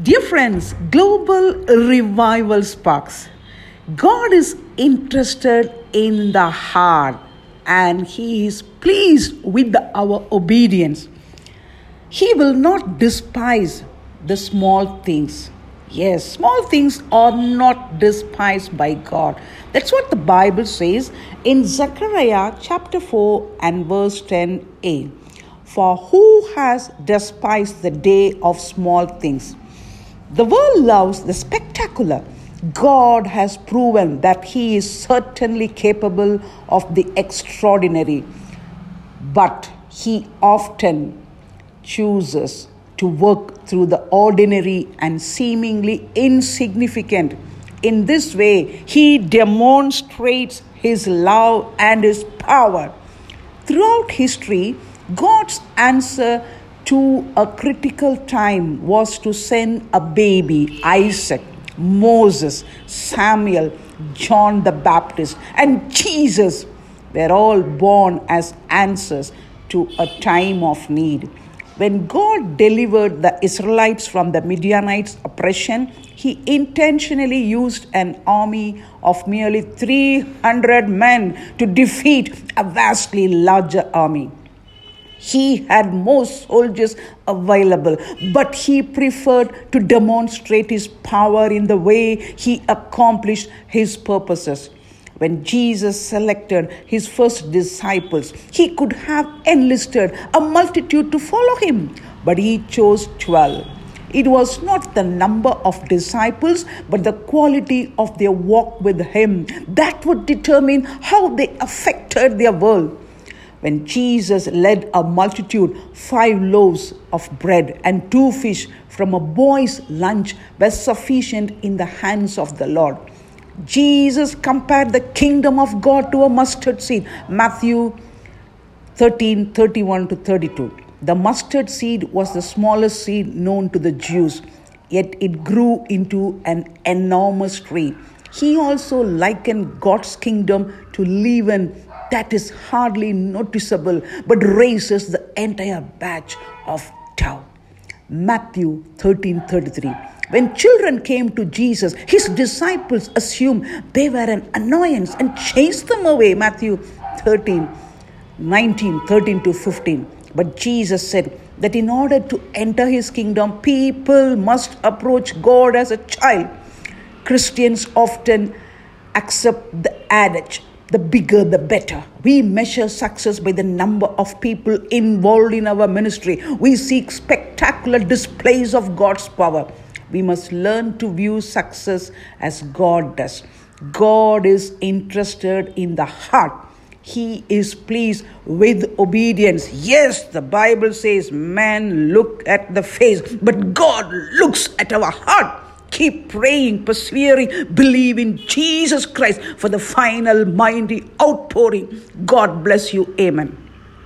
Dear friends, global revival sparks. God is interested in the heart and He is pleased with our obedience. He will not despise the small things. Yes, small things are not despised by God. That's what the Bible says in Zechariah chapter 4 and verse 10a. For who has despised the day of small things? The world loves the spectacular. God has proven that He is certainly capable of the extraordinary, but He often chooses to work through the ordinary and seemingly insignificant. In this way, He demonstrates His love and His power. Throughout history, God's answer to a critical time was to send a baby, Isaac, Moses, Samuel, John the Baptist, and Jesus were all born as answers to a time of need. When God delivered the Israelites from the Midianites' oppression, he intentionally used an army of merely 300 men to defeat a vastly larger army. He had more soldiers available, but he preferred to demonstrate his power in the way he accomplished his purposes. When Jesus selected his first disciples, he could have enlisted a multitude to follow him, but he chose 12. It was not the number of disciples, but the quality of their walk with him that would determine how they affected their world. When Jesus led a multitude, five loaves of bread and two fish from a boy's lunch were sufficient in the hands of the Lord. Jesus compared the kingdom of God to a mustard seed. Matthew 13 31 to 32. The mustard seed was the smallest seed known to the Jews, yet it grew into an enormous tree. He also likened God's kingdom to leaven that is hardly noticeable but raises the entire batch of dough. Matthew 13 33. When children came to Jesus, his disciples assumed they were an annoyance and chased them away. Matthew 13 19 13 to 15. But Jesus said that in order to enter his kingdom, people must approach God as a child. Christians often accept the adage the bigger the better. We measure success by the number of people involved in our ministry. We seek spectacular displays of God's power. We must learn to view success as God does. God is interested in the heart. He is pleased with obedience. Yes, the Bible says man look at the face, but God looks at our heart. Keep praying, persevering, believe in Jesus Christ for the final mighty outpouring. God bless you. Amen.